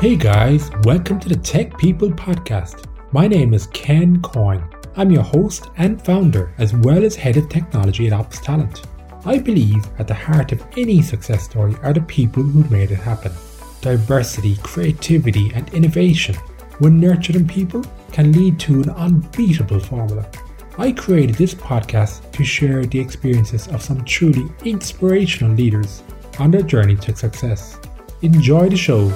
Hey guys, welcome to the Tech People Podcast. My name is Ken Coyne. I'm your host and founder, as well as head of technology at Ops Talent. I believe at the heart of any success story are the people who made it happen. Diversity, creativity, and innovation, when nurtured in people, can lead to an unbeatable formula. I created this podcast to share the experiences of some truly inspirational leaders on their journey to success. Enjoy the show.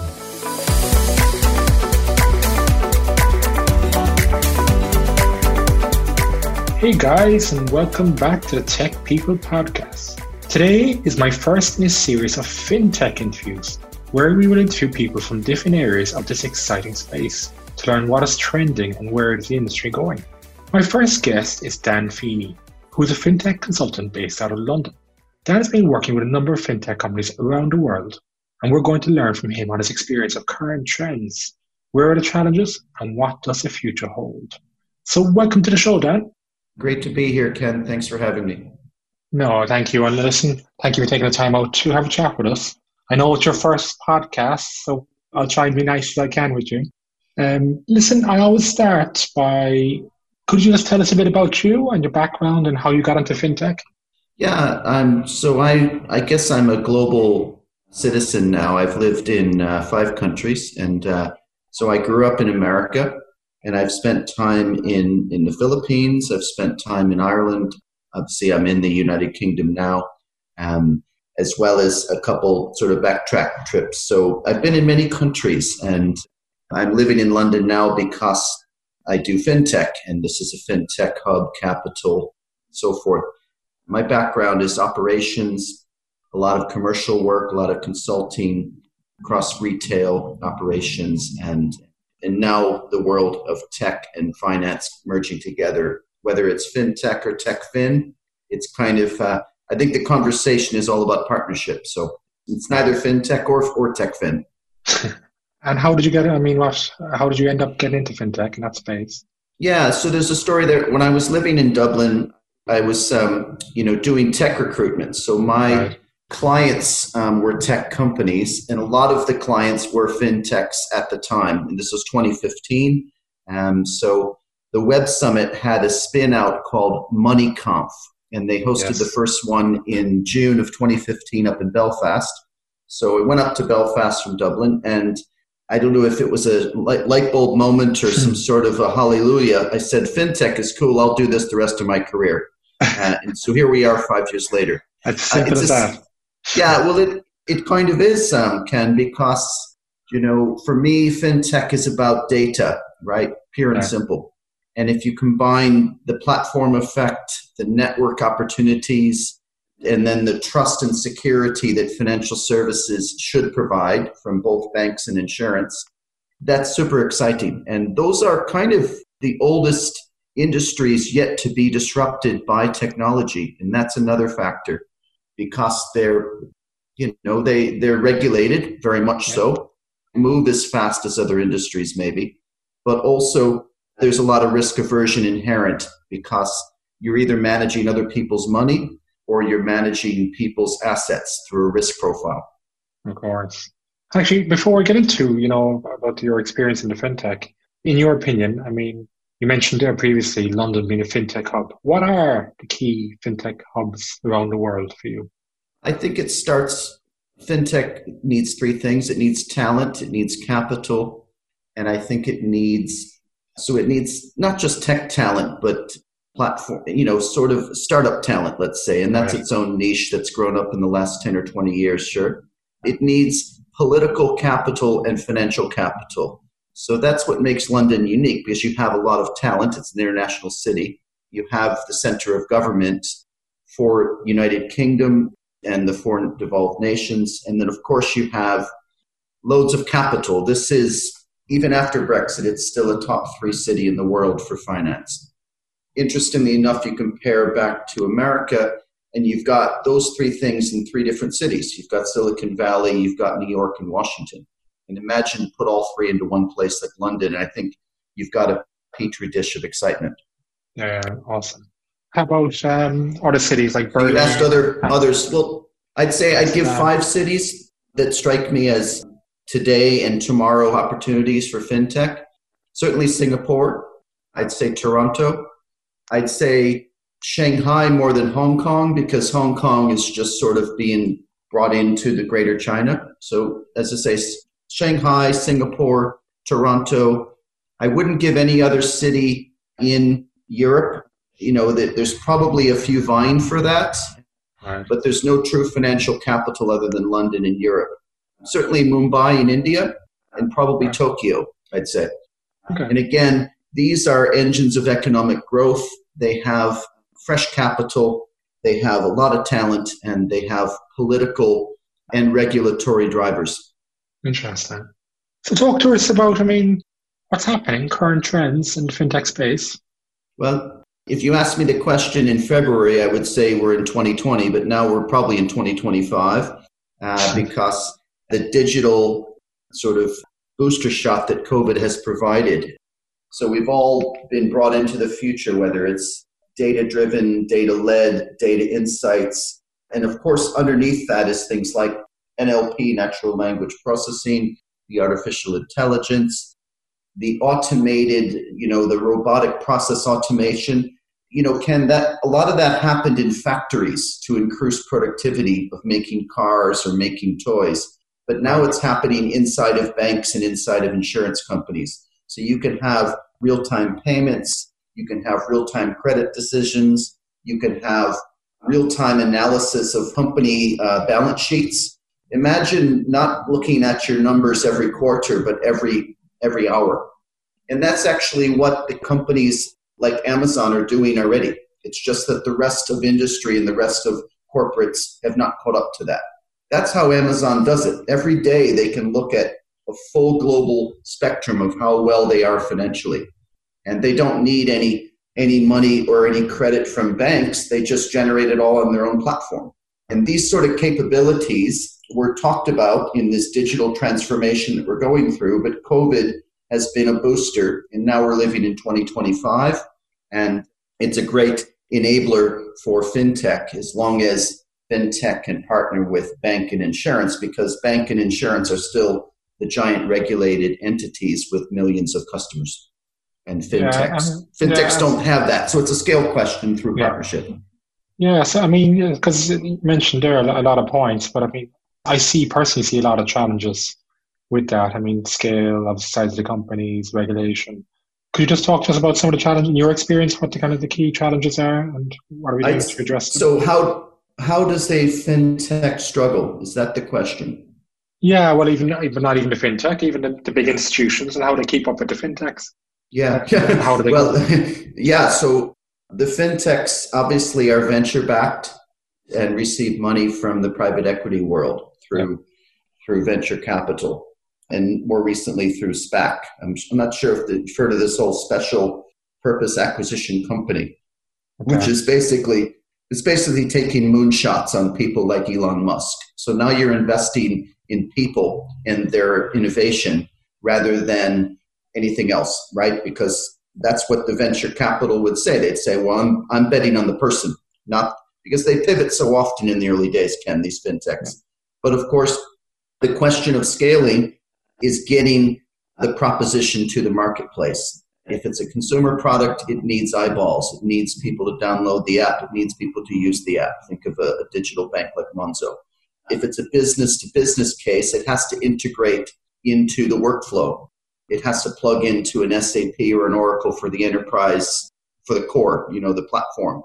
Hey guys, and welcome back to the Tech People Podcast. Today is my first in a series of FinTech interviews, where we will interview people from different areas of this exciting space to learn what is trending and where is the industry going. My first guest is Dan Feeney, who is a FinTech consultant based out of London. Dan has been working with a number of FinTech companies around the world, and we're going to learn from him on his experience of current trends, where are the challenges, and what does the future hold. So, welcome to the show, Dan. Great to be here, Ken. Thanks for having me. No, thank you. And listen, thank you for taking the time out to have a chat with us. I know it's your first podcast, so I'll try and be nice as I can with you. Um, listen, I always start by could you just tell us a bit about you and your background and how you got into fintech? Yeah, um, so I, I guess I'm a global citizen now. I've lived in uh, five countries, and uh, so I grew up in America and I've spent time in in the Philippines. I've spent time in Ireland. Obviously, I'm in the United Kingdom now, um, as well as a couple sort of backtrack trips. So I've been in many countries, and I'm living in London now because I do fintech, and this is a fintech hub, capital, so forth. My background is operations, a lot of commercial work, a lot of consulting across retail operations, and and now the world of tech and finance merging together, whether it's fintech or tech fin, it's kind of, uh, I think the conversation is all about partnership. So it's neither fintech or, or tech fin. and how did you get it? I mean, what, how did you end up getting into fintech in that space? Yeah, so there's a story there. When I was living in Dublin, I was, um, you know, doing tech recruitment. So my right clients um, were tech companies, and a lot of the clients were fintechs at the time. And this was 2015. Um, so the Web Summit had a spin out called MoneyConf, and they hosted yes. the first one in June of 2015 up in Belfast. So it went up to Belfast from Dublin, and I don't know if it was a light bulb moment or some sort of a hallelujah. I said, FinTech is cool. I'll do this the rest of my career. Uh, and so here we are five years later. That's simple uh, as that yeah, well, it it kind of is, um, Ken, because you know, for me, fintech is about data, right? Pure and simple. And if you combine the platform effect, the network opportunities, and then the trust and security that financial services should provide from both banks and insurance, that's super exciting. And those are kind of the oldest industries yet to be disrupted by technology. And that's another factor because they're you know they they're regulated very much so. Move as fast as other industries maybe. But also there's a lot of risk aversion inherent because you're either managing other people's money or you're managing people's assets through a risk profile. Of course. Actually before we get into you know about your experience in the fintech in your opinion i mean you mentioned there previously London being a fintech hub. What are the key fintech hubs around the world for you? I think it starts, fintech needs three things it needs talent, it needs capital, and I think it needs, so it needs not just tech talent, but platform, you know, sort of startup talent, let's say, and that's right. its own niche that's grown up in the last 10 or 20 years, sure. It needs political capital and financial capital. So that's what makes London unique because you have a lot of talent. It's an international city. You have the center of government for United Kingdom and the foreign devolved nations. And then, of course, you have loads of capital. This is, even after Brexit, it's still a top three city in the world for finance. Interestingly enough, you compare back to America, and you've got those three things in three different cities. You've got Silicon Valley, you've got New York, and Washington. And imagine put all three into one place like London. I think you've got a petri dish of excitement. Yeah, awesome. How about um, other cities like Berlin? You asked other others. Well, I'd say I'd give five cities that strike me as today and tomorrow opportunities for fintech. Certainly Singapore. I'd say Toronto. I'd say Shanghai more than Hong Kong because Hong Kong is just sort of being brought into the greater China. So, as I say, Shanghai, Singapore, Toronto. I wouldn't give any other city in Europe. You know, there's probably a few vying for that, right. but there's no true financial capital other than London in Europe. Certainly Mumbai in India, and probably right. Tokyo, I'd say. Okay. And again, these are engines of economic growth. They have fresh capital, they have a lot of talent, and they have political and regulatory drivers. Interesting. So, talk to us about, I mean, what's happening, current trends in the fintech space. Well, if you asked me the question in February, I would say we're in 2020, but now we're probably in 2025 uh, because the digital sort of booster shot that COVID has provided. So we've all been brought into the future, whether it's data driven, data led, data insights. And of course, underneath that is things like NLP, natural language processing, the artificial intelligence, the automated, you know, the robotic process automation. You know, can that a lot of that happened in factories to increase productivity of making cars or making toys. But now it's happening inside of banks and inside of insurance companies. So you can have real time payments, you can have real time credit decisions, you can have real time analysis of company uh, balance sheets imagine not looking at your numbers every quarter but every every hour. And that's actually what the companies like amazon are doing already. It's just that the rest of industry and the rest of corporates have not caught up to that. That's how amazon does it. Every day they can look at a full global spectrum of how well they are financially. And they don't need any any money or any credit from banks. They just generate it all on their own platform and these sort of capabilities were talked about in this digital transformation that we're going through, but COVID has been a booster, and now we're living in 2025, and it's a great enabler for fintech as long as fintech can partner with bank and insurance because bank and insurance are still the giant regulated entities with millions of customers. And fintechs yeah, fintechs yeah, don't have that so it's a scale question through yeah. partnership yeah so i mean because you mentioned there a lot of points but i mean I see personally see a lot of challenges with that. I mean, scale of the size of the companies, regulation. Could you just talk to us about some of the challenges in your experience? What the kind of the key challenges are, and what are we doing I, to address them? So how how does a fintech struggle? Is that the question? Yeah, well, even even not even the fintech, even the, the big institutions, and how they keep up with the fintechs. Yeah, how do they? well, yeah. So the fintechs obviously are venture backed and receive money from the private equity world through through venture capital and more recently through SPAC. I'm, I'm not sure if you've heard of this whole special purpose acquisition company, okay. which is basically it's basically taking moonshots on people like Elon Musk. So now you're investing in people and their innovation rather than anything else, right? Because that's what the venture capital would say. They'd say, "Well, I'm I'm betting on the person, not because they pivot so often in the early days, Ken, these fintechs. But of course, the question of scaling is getting the proposition to the marketplace. If it's a consumer product, it needs eyeballs. It needs people to download the app. It needs people to use the app. Think of a, a digital bank like Monzo. If it's a business to business case, it has to integrate into the workflow. It has to plug into an SAP or an Oracle for the enterprise, for the core, you know, the platform.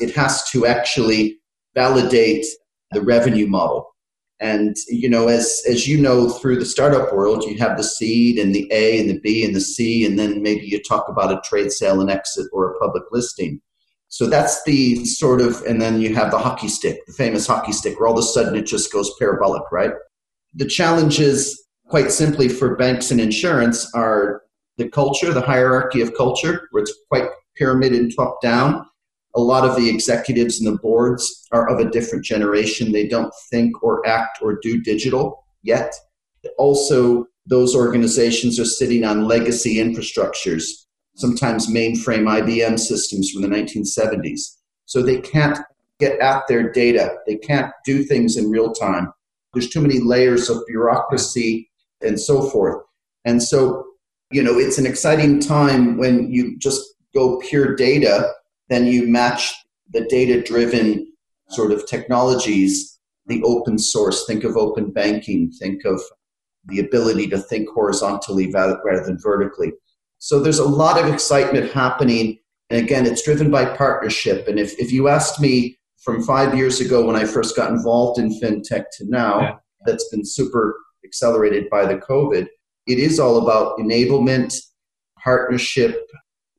It has to actually validate the revenue model. And you know, as as you know, through the startup world, you have the seed and the A and the B and the C, and then maybe you talk about a trade sale and exit or a public listing. So that's the sort of, and then you have the hockey stick, the famous hockey stick, where all of a sudden it just goes parabolic, right? The challenges, quite simply, for banks and insurance are the culture, the hierarchy of culture, where it's quite pyramid and top down, a lot of the executives and the boards are of a different generation. They don't think or act or do digital yet. Also, those organizations are sitting on legacy infrastructures, sometimes mainframe IBM systems from the 1970s. So they can't get at their data. They can't do things in real time. There's too many layers of bureaucracy and so forth. And so, you know, it's an exciting time when you just go pure data, then you match the data driven sort of technologies, the open source, think of open banking, think of the ability to think horizontally rather than vertically. So there's a lot of excitement happening. And again, it's driven by partnership. And if, if you asked me from five years ago when I first got involved in fintech to now, yeah. that's been super accelerated by the COVID, it is all about enablement, partnership,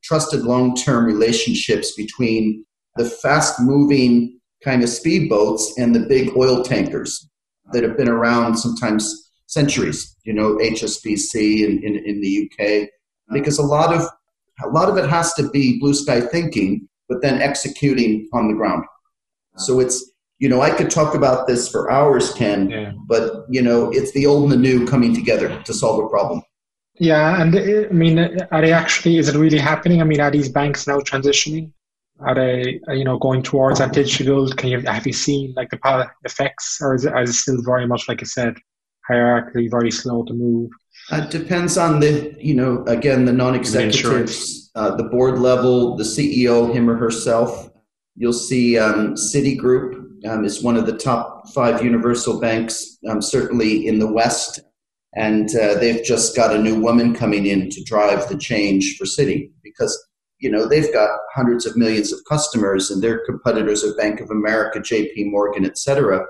trusted long term relationships between the fast moving kind of speedboats and the big oil tankers that have been around sometimes centuries, you know, HSBC in, in, in the UK, because a lot of a lot of it has to be blue sky thinking, but then executing on the ground. So it's you know I could talk about this for hours, Ken, yeah. but you know it's the old and the new coming together to solve a problem. Yeah, and uh, I mean, are they actually? Is it really happening? I mean, are these banks now transitioning? Are they, uh, you know, going towards that digital? Can you have you seen like the effects, or is it, is it still very much like I said, hierarchically very slow to move? It depends on the, you know, again, the non-executives, uh, the board level, the CEO, him or herself. You'll see um, Citigroup um, is one of the top five universal banks, um, certainly in the West and uh, they've just got a new woman coming in to drive the change for Citi because you know they've got hundreds of millions of customers and their competitors are Bank of America, J.P. Morgan, etc.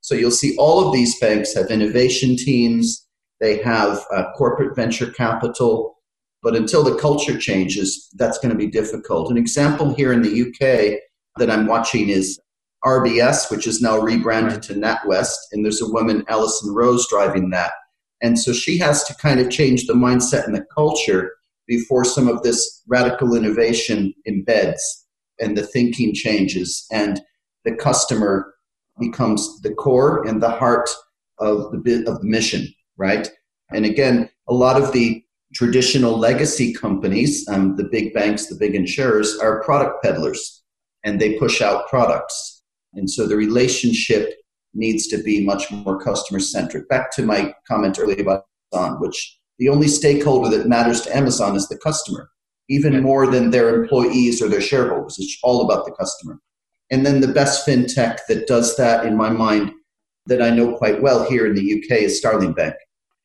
So you'll see all of these banks have innovation teams. They have uh, corporate venture capital. But until the culture changes, that's going to be difficult. An example here in the UK that I'm watching is RBS, which is now rebranded to NatWest, and there's a woman, Alison Rose, driving that. And so she has to kind of change the mindset and the culture before some of this radical innovation embeds and the thinking changes and the customer becomes the core and the heart of the of the mission, right? And again, a lot of the traditional legacy companies, um, the big banks, the big insurers, are product peddlers, and they push out products. And so the relationship needs to be much more customer centric. Back to my comment earlier about Amazon, which the only stakeholder that matters to Amazon is the customer, even more than their employees or their shareholders. It's all about the customer. And then the best fintech that does that, in my mind, that I know quite well here in the UK is Starling Bank.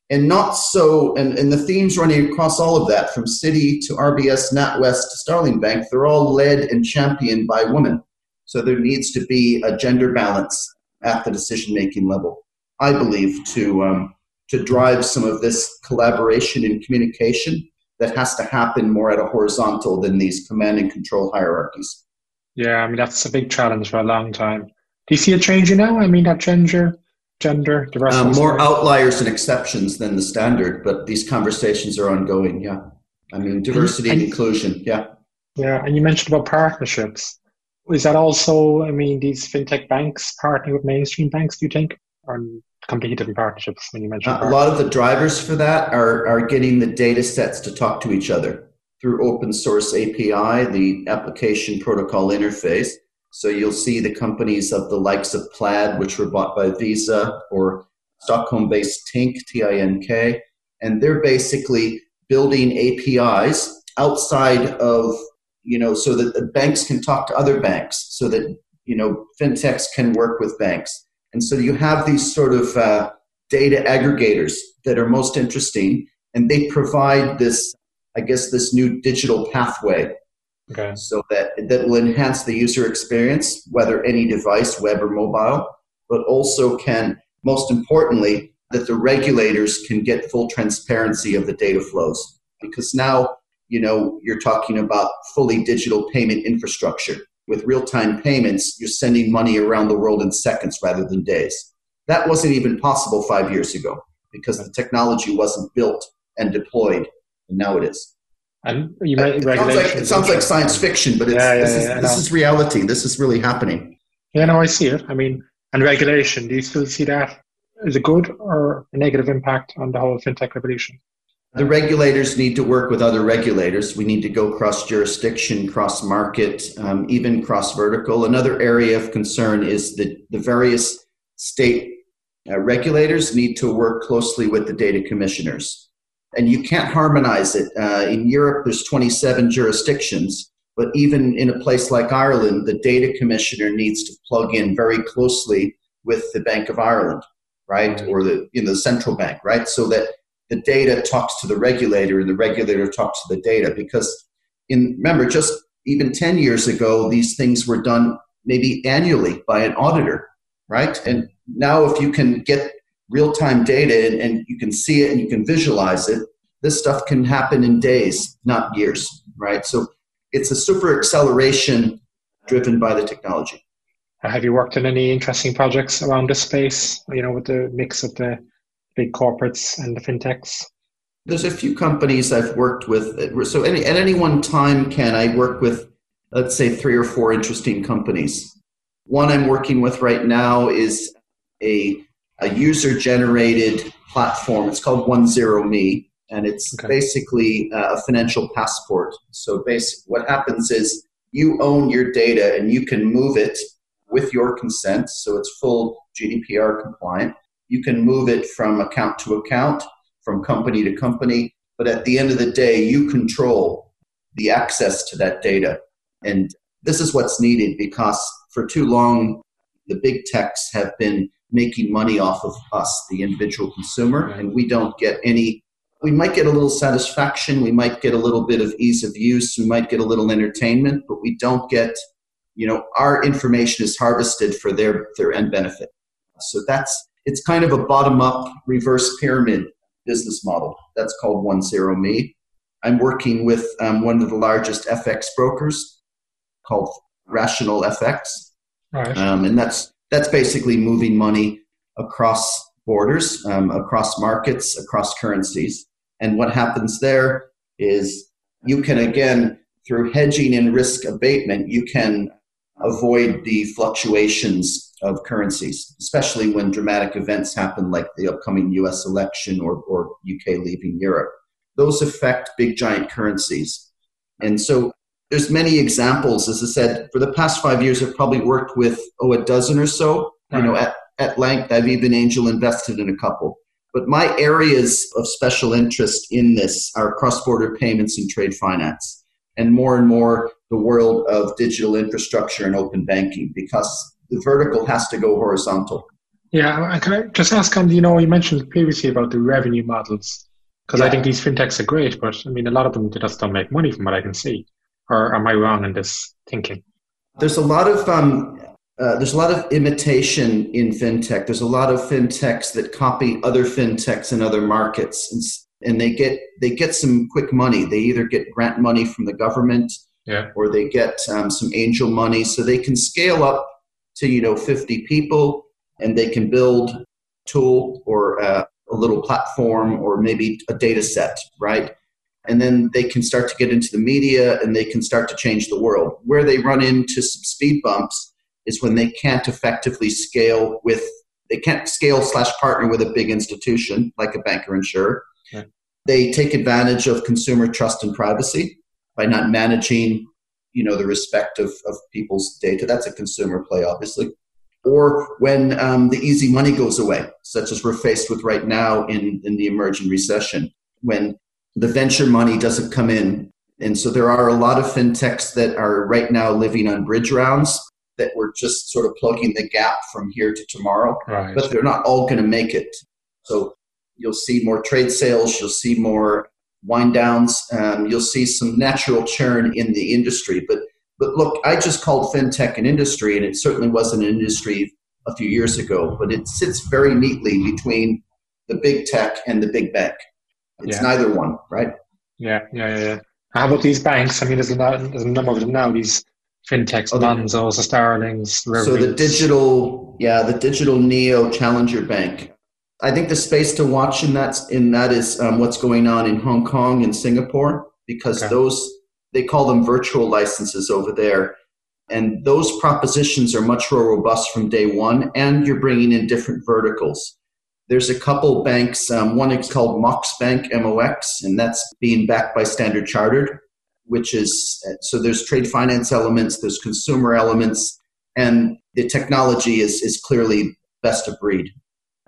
And not so, and, and the themes running across all of that, from Citi to RBS, NatWest to Starling Bank, they're all led and championed by women. So there needs to be a gender balance at the decision making level. I believe to um, to drive some of this collaboration and communication that has to happen more at a horizontal than these command and control hierarchies. Yeah, I mean that's a big challenge for a long time. Do you see it changing now? I mean that gender gender diversity. Um, more outliers and exceptions than the standard, but these conversations are ongoing. Yeah, I mean diversity and, and inclusion. Yeah. Yeah, and you mentioned about partnerships. Is that also, I mean, these fintech banks partnering with mainstream banks, do you think? Or completely different partnerships when you mentioned uh, A lot of the drivers for that are, are getting the data sets to talk to each other through open source API, the application protocol interface. So you'll see the companies of the likes of Plaid, which were bought by Visa, or Stockholm based Tink, T I N K, and they're basically building APIs outside of you know, so that the banks can talk to other banks, so that you know fintechs can work with banks, and so you have these sort of uh, data aggregators that are most interesting, and they provide this, I guess, this new digital pathway, okay. so that that will enhance the user experience, whether any device, web or mobile, but also can, most importantly, that the regulators can get full transparency of the data flows, because now you know, you're talking about fully digital payment infrastructure. With real time payments, you're sending money around the world in seconds rather than days. That wasn't even possible five years ago because the technology wasn't built and deployed, and now it is. And you it, sounds like, it sounds like science fiction, but yeah, yeah, this, yeah, is, this is reality. This is really happening. Yeah, no, I see it. I mean, and regulation, do you still see that as a good or a negative impact on the whole fintech revolution? The regulators need to work with other regulators. We need to go cross jurisdiction, cross market, um, even cross vertical. Another area of concern is the, the various state uh, regulators need to work closely with the data commissioners. And you can't harmonize it. Uh, in Europe, there's 27 jurisdictions, but even in a place like Ireland, the data commissioner needs to plug in very closely with the Bank of Ireland, right, or the you know the central bank, right, so that the data talks to the regulator and the regulator talks to the data. Because in remember, just even 10 years ago, these things were done maybe annually by an auditor, right? And now, if you can get real time data and, and you can see it and you can visualize it, this stuff can happen in days, not years, right? So it's a super acceleration driven by the technology. Have you worked on any interesting projects around this space, you know, with the mix of the big corporates and the fintechs? There's a few companies I've worked with. So any, at any one time, Ken, I work with, let's say, three or four interesting companies. One I'm working with right now is a, a user generated platform. It's called One Zero Me, and it's okay. basically uh, a financial passport. So, basically, what happens is you own your data and you can move it with your consent. So, it's full GDPR compliant. You can move it from account to account, from company to company. But at the end of the day, you control the access to that data. And this is what's needed because for too long, the big techs have been making money off of us, the individual consumer, and we don't get any. We might get a little satisfaction, we might get a little bit of ease of use, we might get a little entertainment, but we don't get, you know, our information is harvested for their their end benefit. So that's it's kind of a bottom up reverse pyramid business model. That's called One Zero Me. I'm working with um, one of the largest FX brokers called Rational FX, right. um, and that's that's basically moving money across borders, um, across markets, across currencies. And what happens there is you can again through hedging and risk abatement, you can avoid the fluctuations of currencies, especially when dramatic events happen like the upcoming US election or, or UK leaving Europe. Those affect big giant currencies. And so there's many examples. As I said, for the past five years, I've probably worked with, oh, a dozen or so. You know, at, at length, I've even angel invested in a couple. But my areas of special interest in this are cross border payments and trade finance, and more and more the world of digital infrastructure and open banking because the vertical has to go horizontal. Yeah, and can I just ask on, you know, you mentioned previously about the revenue models, because yeah. I think these fintechs are great, but I mean, a lot of them just don't make money from what I can see. Or am I wrong in this thinking? There's a lot of um, uh, there's a lot of imitation in fintech. There's a lot of fintechs that copy other fintechs in other markets, and, and they get they get some quick money. They either get grant money from the government, yeah. or they get um, some angel money, so they can scale up to you know 50 people and they can build a tool or a, a little platform or maybe a data set right? And then they can start to get into the media and they can start to change the world. Where they run into some speed bumps is when they can't effectively scale with they can't scale slash partner with a big institution like a bank or insurer. They take advantage of consumer trust and privacy by not managing you know the respect of, of people's data. That's a consumer play, obviously. Or when um, the easy money goes away, such as we're faced with right now in, in the emerging recession, when the venture money doesn't come in. And so there are a lot of fintechs that are right now living on bridge rounds that we're just sort of plugging the gap from here to tomorrow. Right. But they're not all going to make it. So you'll see more trade sales, you'll see more wind downs. Um, you'll see some natural churn in the industry. But but look, I just called fintech an industry, and it certainly wasn't an industry a few years ago. But it sits very neatly between the big tech and the big bank. It's yeah. neither one, right? Yeah, yeah, yeah, yeah. How about these banks? I mean, there's a, there's a number of them now. These fintechs, oh, Monzos, the Starlings. So the digital, yeah, the digital neo challenger bank I think the space to watch in that in that is um, what's going on in Hong Kong and Singapore because okay. those they call them virtual licenses over there, and those propositions are much more robust from day one, and you're bringing in different verticals. There's a couple banks. Um, one is called Mox Bank MOX, and that's being backed by Standard Chartered, which is so there's trade finance elements, there's consumer elements, and the technology is is clearly best of breed.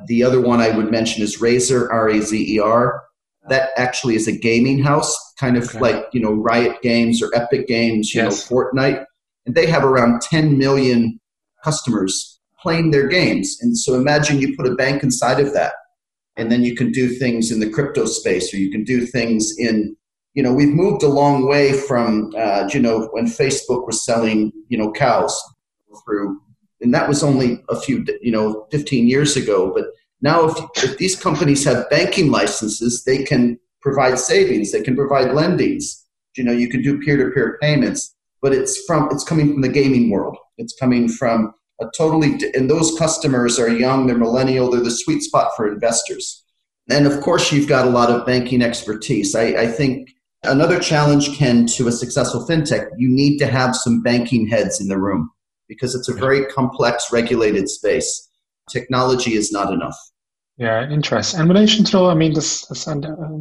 The other one I would mention is Razer, R A Z E R. That actually is a gaming house, kind of okay. like, you know, Riot Games or Epic Games, you yes. know, Fortnite. And they have around 10 million customers playing their games. And so imagine you put a bank inside of that. And then you can do things in the crypto space or you can do things in you know we've moved a long way from uh, you know when facebook was selling you know cows through and that was only a few you know 15 years ago. But now if, if these companies have banking licenses they can provide savings. They can provide lendings. You know you can do peer-to-peer payments. But it's from it's coming from the gaming world. It's coming from a totally and those customers are young. They're millennial. They're the sweet spot for investors. And of course you've got a lot of banking expertise. I, I think Another challenge, Ken, to a successful fintech, you need to have some banking heads in the room because it's a very complex, regulated space. Technology is not enough. Yeah, interesting. In relation to, I mean, this, this uh,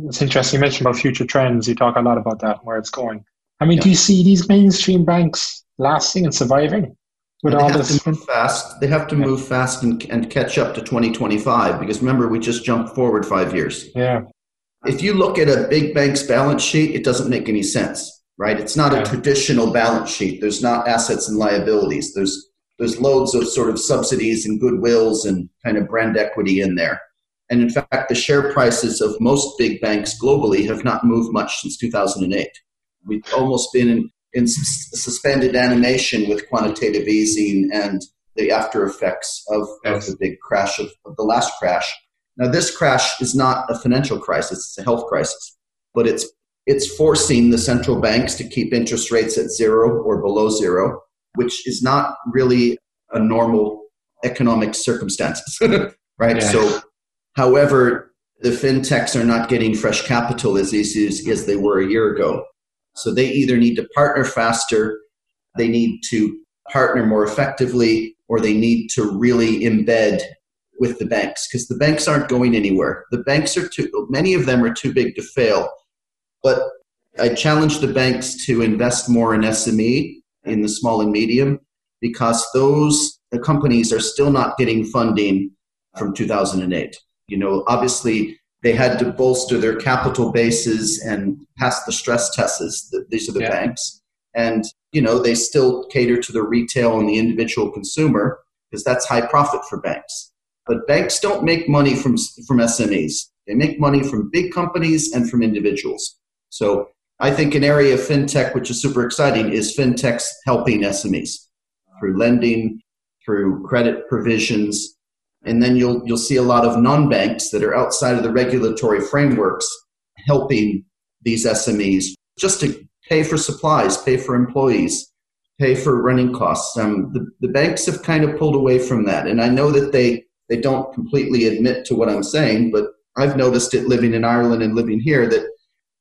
it's interesting. You mentioned about future trends. You talk a lot about that, where it's going. I mean, yeah. do you see these mainstream banks lasting and surviving with all this? Fast. They have to yeah. move fast and, and catch up to 2025 because remember, we just jumped forward five years. Yeah. If you look at a big bank's balance sheet, it doesn't make any sense, right? It's not a traditional balance sheet. There's not assets and liabilities. There's there's loads of sort of subsidies and goodwills and kind of brand equity in there. And in fact, the share prices of most big banks globally have not moved much since 2008. We've almost been in, in suspended animation with quantitative easing and the after effects of, of the big crash of, of the last crash. Now, this crash is not a financial crisis, it's a health crisis, but it's, it's forcing the central banks to keep interest rates at zero or below zero, which is not really a normal economic circumstances, right? Yeah. So, however, the fintechs are not getting fresh capital as easy as, as they were a year ago. So, they either need to partner faster, they need to partner more effectively, or they need to really embed with the banks because the banks aren't going anywhere. The banks are too, many of them are too big to fail. But I challenge the banks to invest more in SME, in the small and medium, because those companies are still not getting funding from 2008. You know, obviously they had to bolster their capital bases and pass the stress tests. These are the yeah. banks. And, you know, they still cater to the retail and the individual consumer because that's high profit for banks. But banks don't make money from, from SMEs. They make money from big companies and from individuals. So I think an area of fintech, which is super exciting, is fintechs helping SMEs through lending, through credit provisions. And then you'll, you'll see a lot of non banks that are outside of the regulatory frameworks helping these SMEs just to pay for supplies, pay for employees, pay for running costs. Um, the, the banks have kind of pulled away from that. And I know that they they don't completely admit to what I'm saying, but I've noticed it living in Ireland and living here that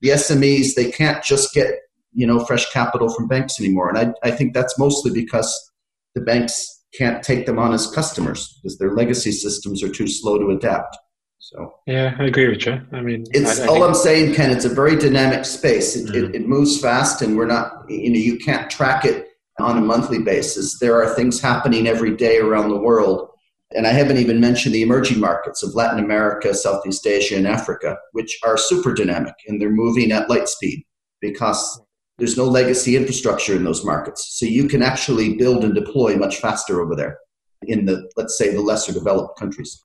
the SMEs they can't just get you know fresh capital from banks anymore, and I, I think that's mostly because the banks can't take them on as customers because their legacy systems are too slow to adapt. So yeah, I agree with you. I mean, it's I, I all I'm saying, Ken. It's a very dynamic space. It, mm-hmm. it, it moves fast, and we're not you know you can't track it on a monthly basis. There are things happening every day around the world and I haven't even mentioned the emerging markets of Latin America, Southeast Asia, and Africa, which are super dynamic and they're moving at light speed because there's no legacy infrastructure in those markets. So you can actually build and deploy much faster over there in the, let's say, the lesser developed countries.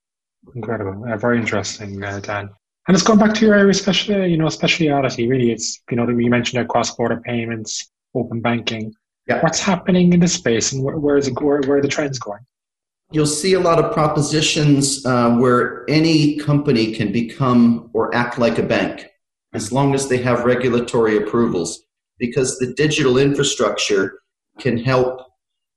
Incredible. Uh, very interesting, uh, Dan. And it's going back to your area, especially, you know, speciality. Really, it's, you know, you mentioned cross border payments, open banking. Yeah. What's happening in this space and where, where is it, where, where are the trends going? You'll see a lot of propositions uh, where any company can become or act like a bank as long as they have regulatory approvals because the digital infrastructure can help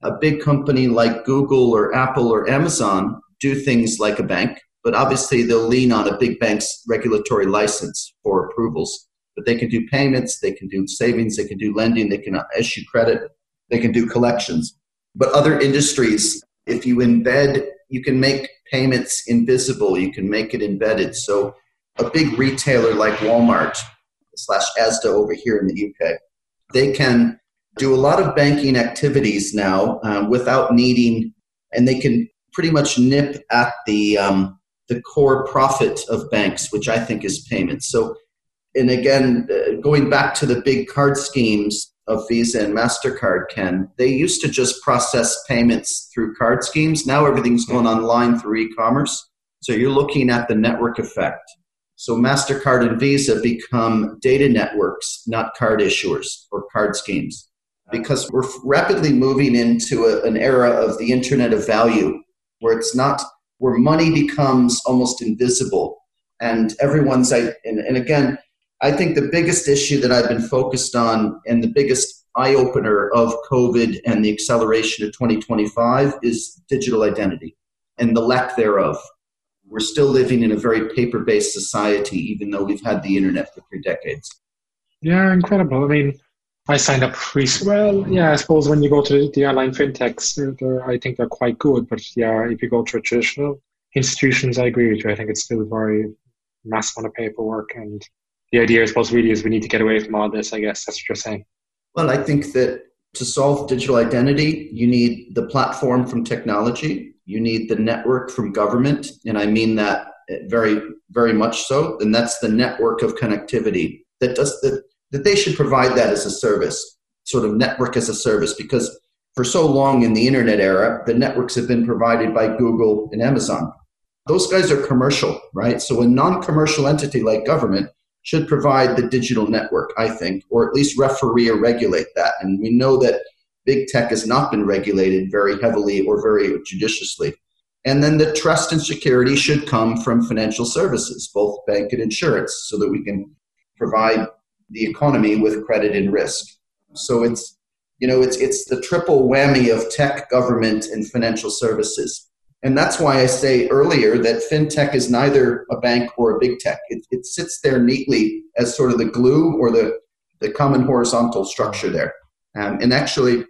a big company like Google or Apple or Amazon do things like a bank, but obviously they'll lean on a big bank's regulatory license for approvals. But they can do payments, they can do savings, they can do lending, they can issue credit, they can do collections. But other industries if you embed, you can make payments invisible, you can make it embedded. So a big retailer like Walmart slash Asda over here in the UK, they can do a lot of banking activities now uh, without needing, and they can pretty much nip at the um, the core profit of banks, which I think is payments. So, and again, uh, going back to the big card schemes of Visa and MasterCard, Ken, they used to just process payments through card schemes. Now everything's going online through e commerce. So you're looking at the network effect. So MasterCard and Visa become data networks, not card issuers or card schemes. Because we're rapidly moving into a, an era of the Internet of Value, where it's not, where money becomes almost invisible. And everyone's, and, and again, I think the biggest issue that I've been focused on and the biggest eye opener of COVID and the acceleration of 2025 is digital identity and the lack thereof. We're still living in a very paper based society, even though we've had the internet for three decades. Yeah, incredible. I mean, I signed up recently. Well, yeah, I suppose when you go to the online fintechs, I think they're quite good. But yeah, if you go to traditional institutions, I agree with you. I think it's still very massive amount of paperwork. And the idea, I suppose, really is we need to get away from all this. I guess that's what you're saying. Well, I think that to solve digital identity, you need the platform from technology, you need the network from government, and I mean that very, very much so. And that's the network of connectivity that does that. That they should provide that as a service, sort of network as a service, because for so long in the internet era, the networks have been provided by Google and Amazon. Those guys are commercial, right? So a non-commercial entity like government should provide the digital network, I think, or at least referee or regulate that. And we know that big tech has not been regulated very heavily or very judiciously. And then the trust and security should come from financial services, both bank and insurance, so that we can provide the economy with credit and risk. So it's you know it's it's the triple whammy of tech, government, and financial services. And that's why I say earlier that fintech is neither a bank or a big tech. It, it sits there neatly as sort of the glue or the, the common horizontal structure there. Um, and actually,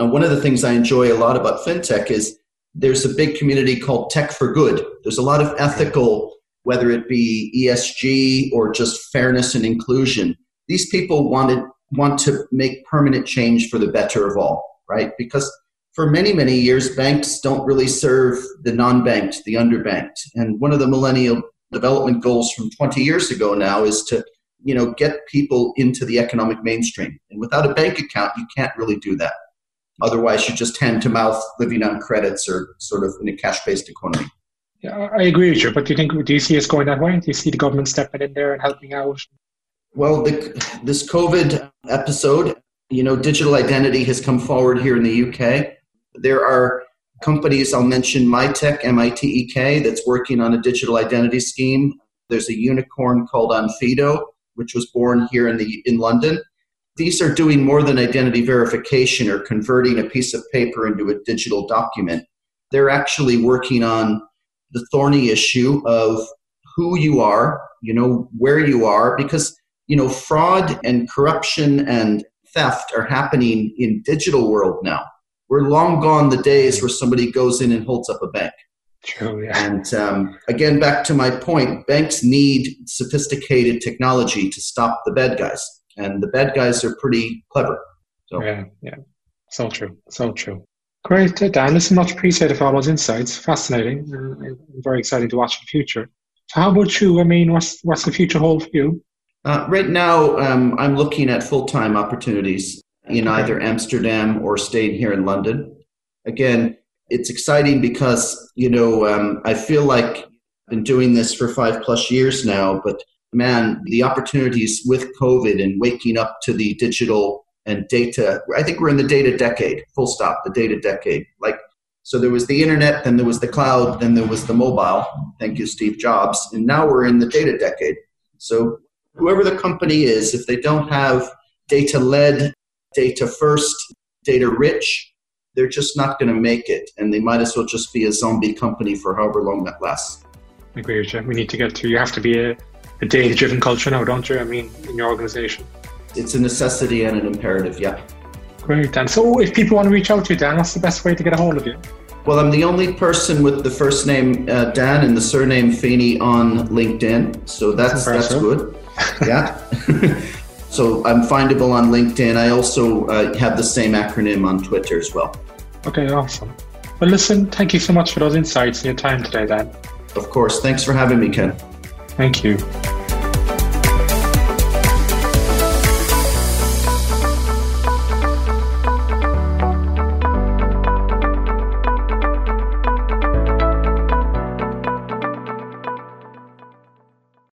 uh, one of the things I enjoy a lot about fintech is there's a big community called Tech for Good. There's a lot of ethical, whether it be ESG or just fairness and inclusion. These people wanted want to make permanent change for the better of all, right? Because for many, many years, banks don't really serve the non-banked, the underbanked. And one of the millennial development goals from 20 years ago now is to, you know, get people into the economic mainstream. And without a bank account, you can't really do that. Otherwise, you're just hand to mouth living on credits or sort of in a cash-based economy. Yeah, I agree with you. But do you think do you see us going that way? Do you see the government stepping in there and helping out? Well, the, this COVID episode, you know, digital identity has come forward here in the UK. There are companies, I'll mention MITEK, M-I-T-E-K, that's working on a digital identity scheme. There's a unicorn called Onfido, which was born here in, the, in London. These are doing more than identity verification or converting a piece of paper into a digital document. They're actually working on the thorny issue of who you are, you know, where you are, because, you know, fraud and corruption and theft are happening in digital world now we're long gone the days where somebody goes in and holds up a bank. True, yeah. And um, again, back to my point, banks need sophisticated technology to stop the bad guys, and the bad guys are pretty clever. So. Yeah, yeah, so true, so true. Great, uh, Dan. Listen, much appreciated for all those insights. Fascinating, and very exciting to watch the future. So, how about you? I mean, what's what's the future hold for you? Uh, right now, um, I'm looking at full time opportunities in either Amsterdam or staying here in London. Again, it's exciting because, you know, um, I feel like I've been doing this for five plus years now, but man, the opportunities with COVID and waking up to the digital and data, I think we're in the data decade, full stop, the data decade. Like, so there was the internet, then there was the cloud, then there was the mobile. Thank you, Steve Jobs. And now we're in the data decade. So whoever the company is, if they don't have data led data first, data rich, they're just not going to make it. And they might as well just be a zombie company for however long that lasts. I agree with you. We need to get to, you have to be a, a data driven culture now, don't you? I mean, in your organization. It's a necessity and an imperative, yeah. Great, Dan. So if people want to reach out to you, Dan, what's the best way to get a hold of you? Well, I'm the only person with the first name uh, Dan and the surname Feeney on LinkedIn, so that's that's, that's good. Yeah. So I'm findable on LinkedIn. I also uh, have the same acronym on Twitter as well. Okay, awesome. Well, listen, thank you so much for those insights and your time today, Dan. Of course. Thanks for having me, Ken. Thank you.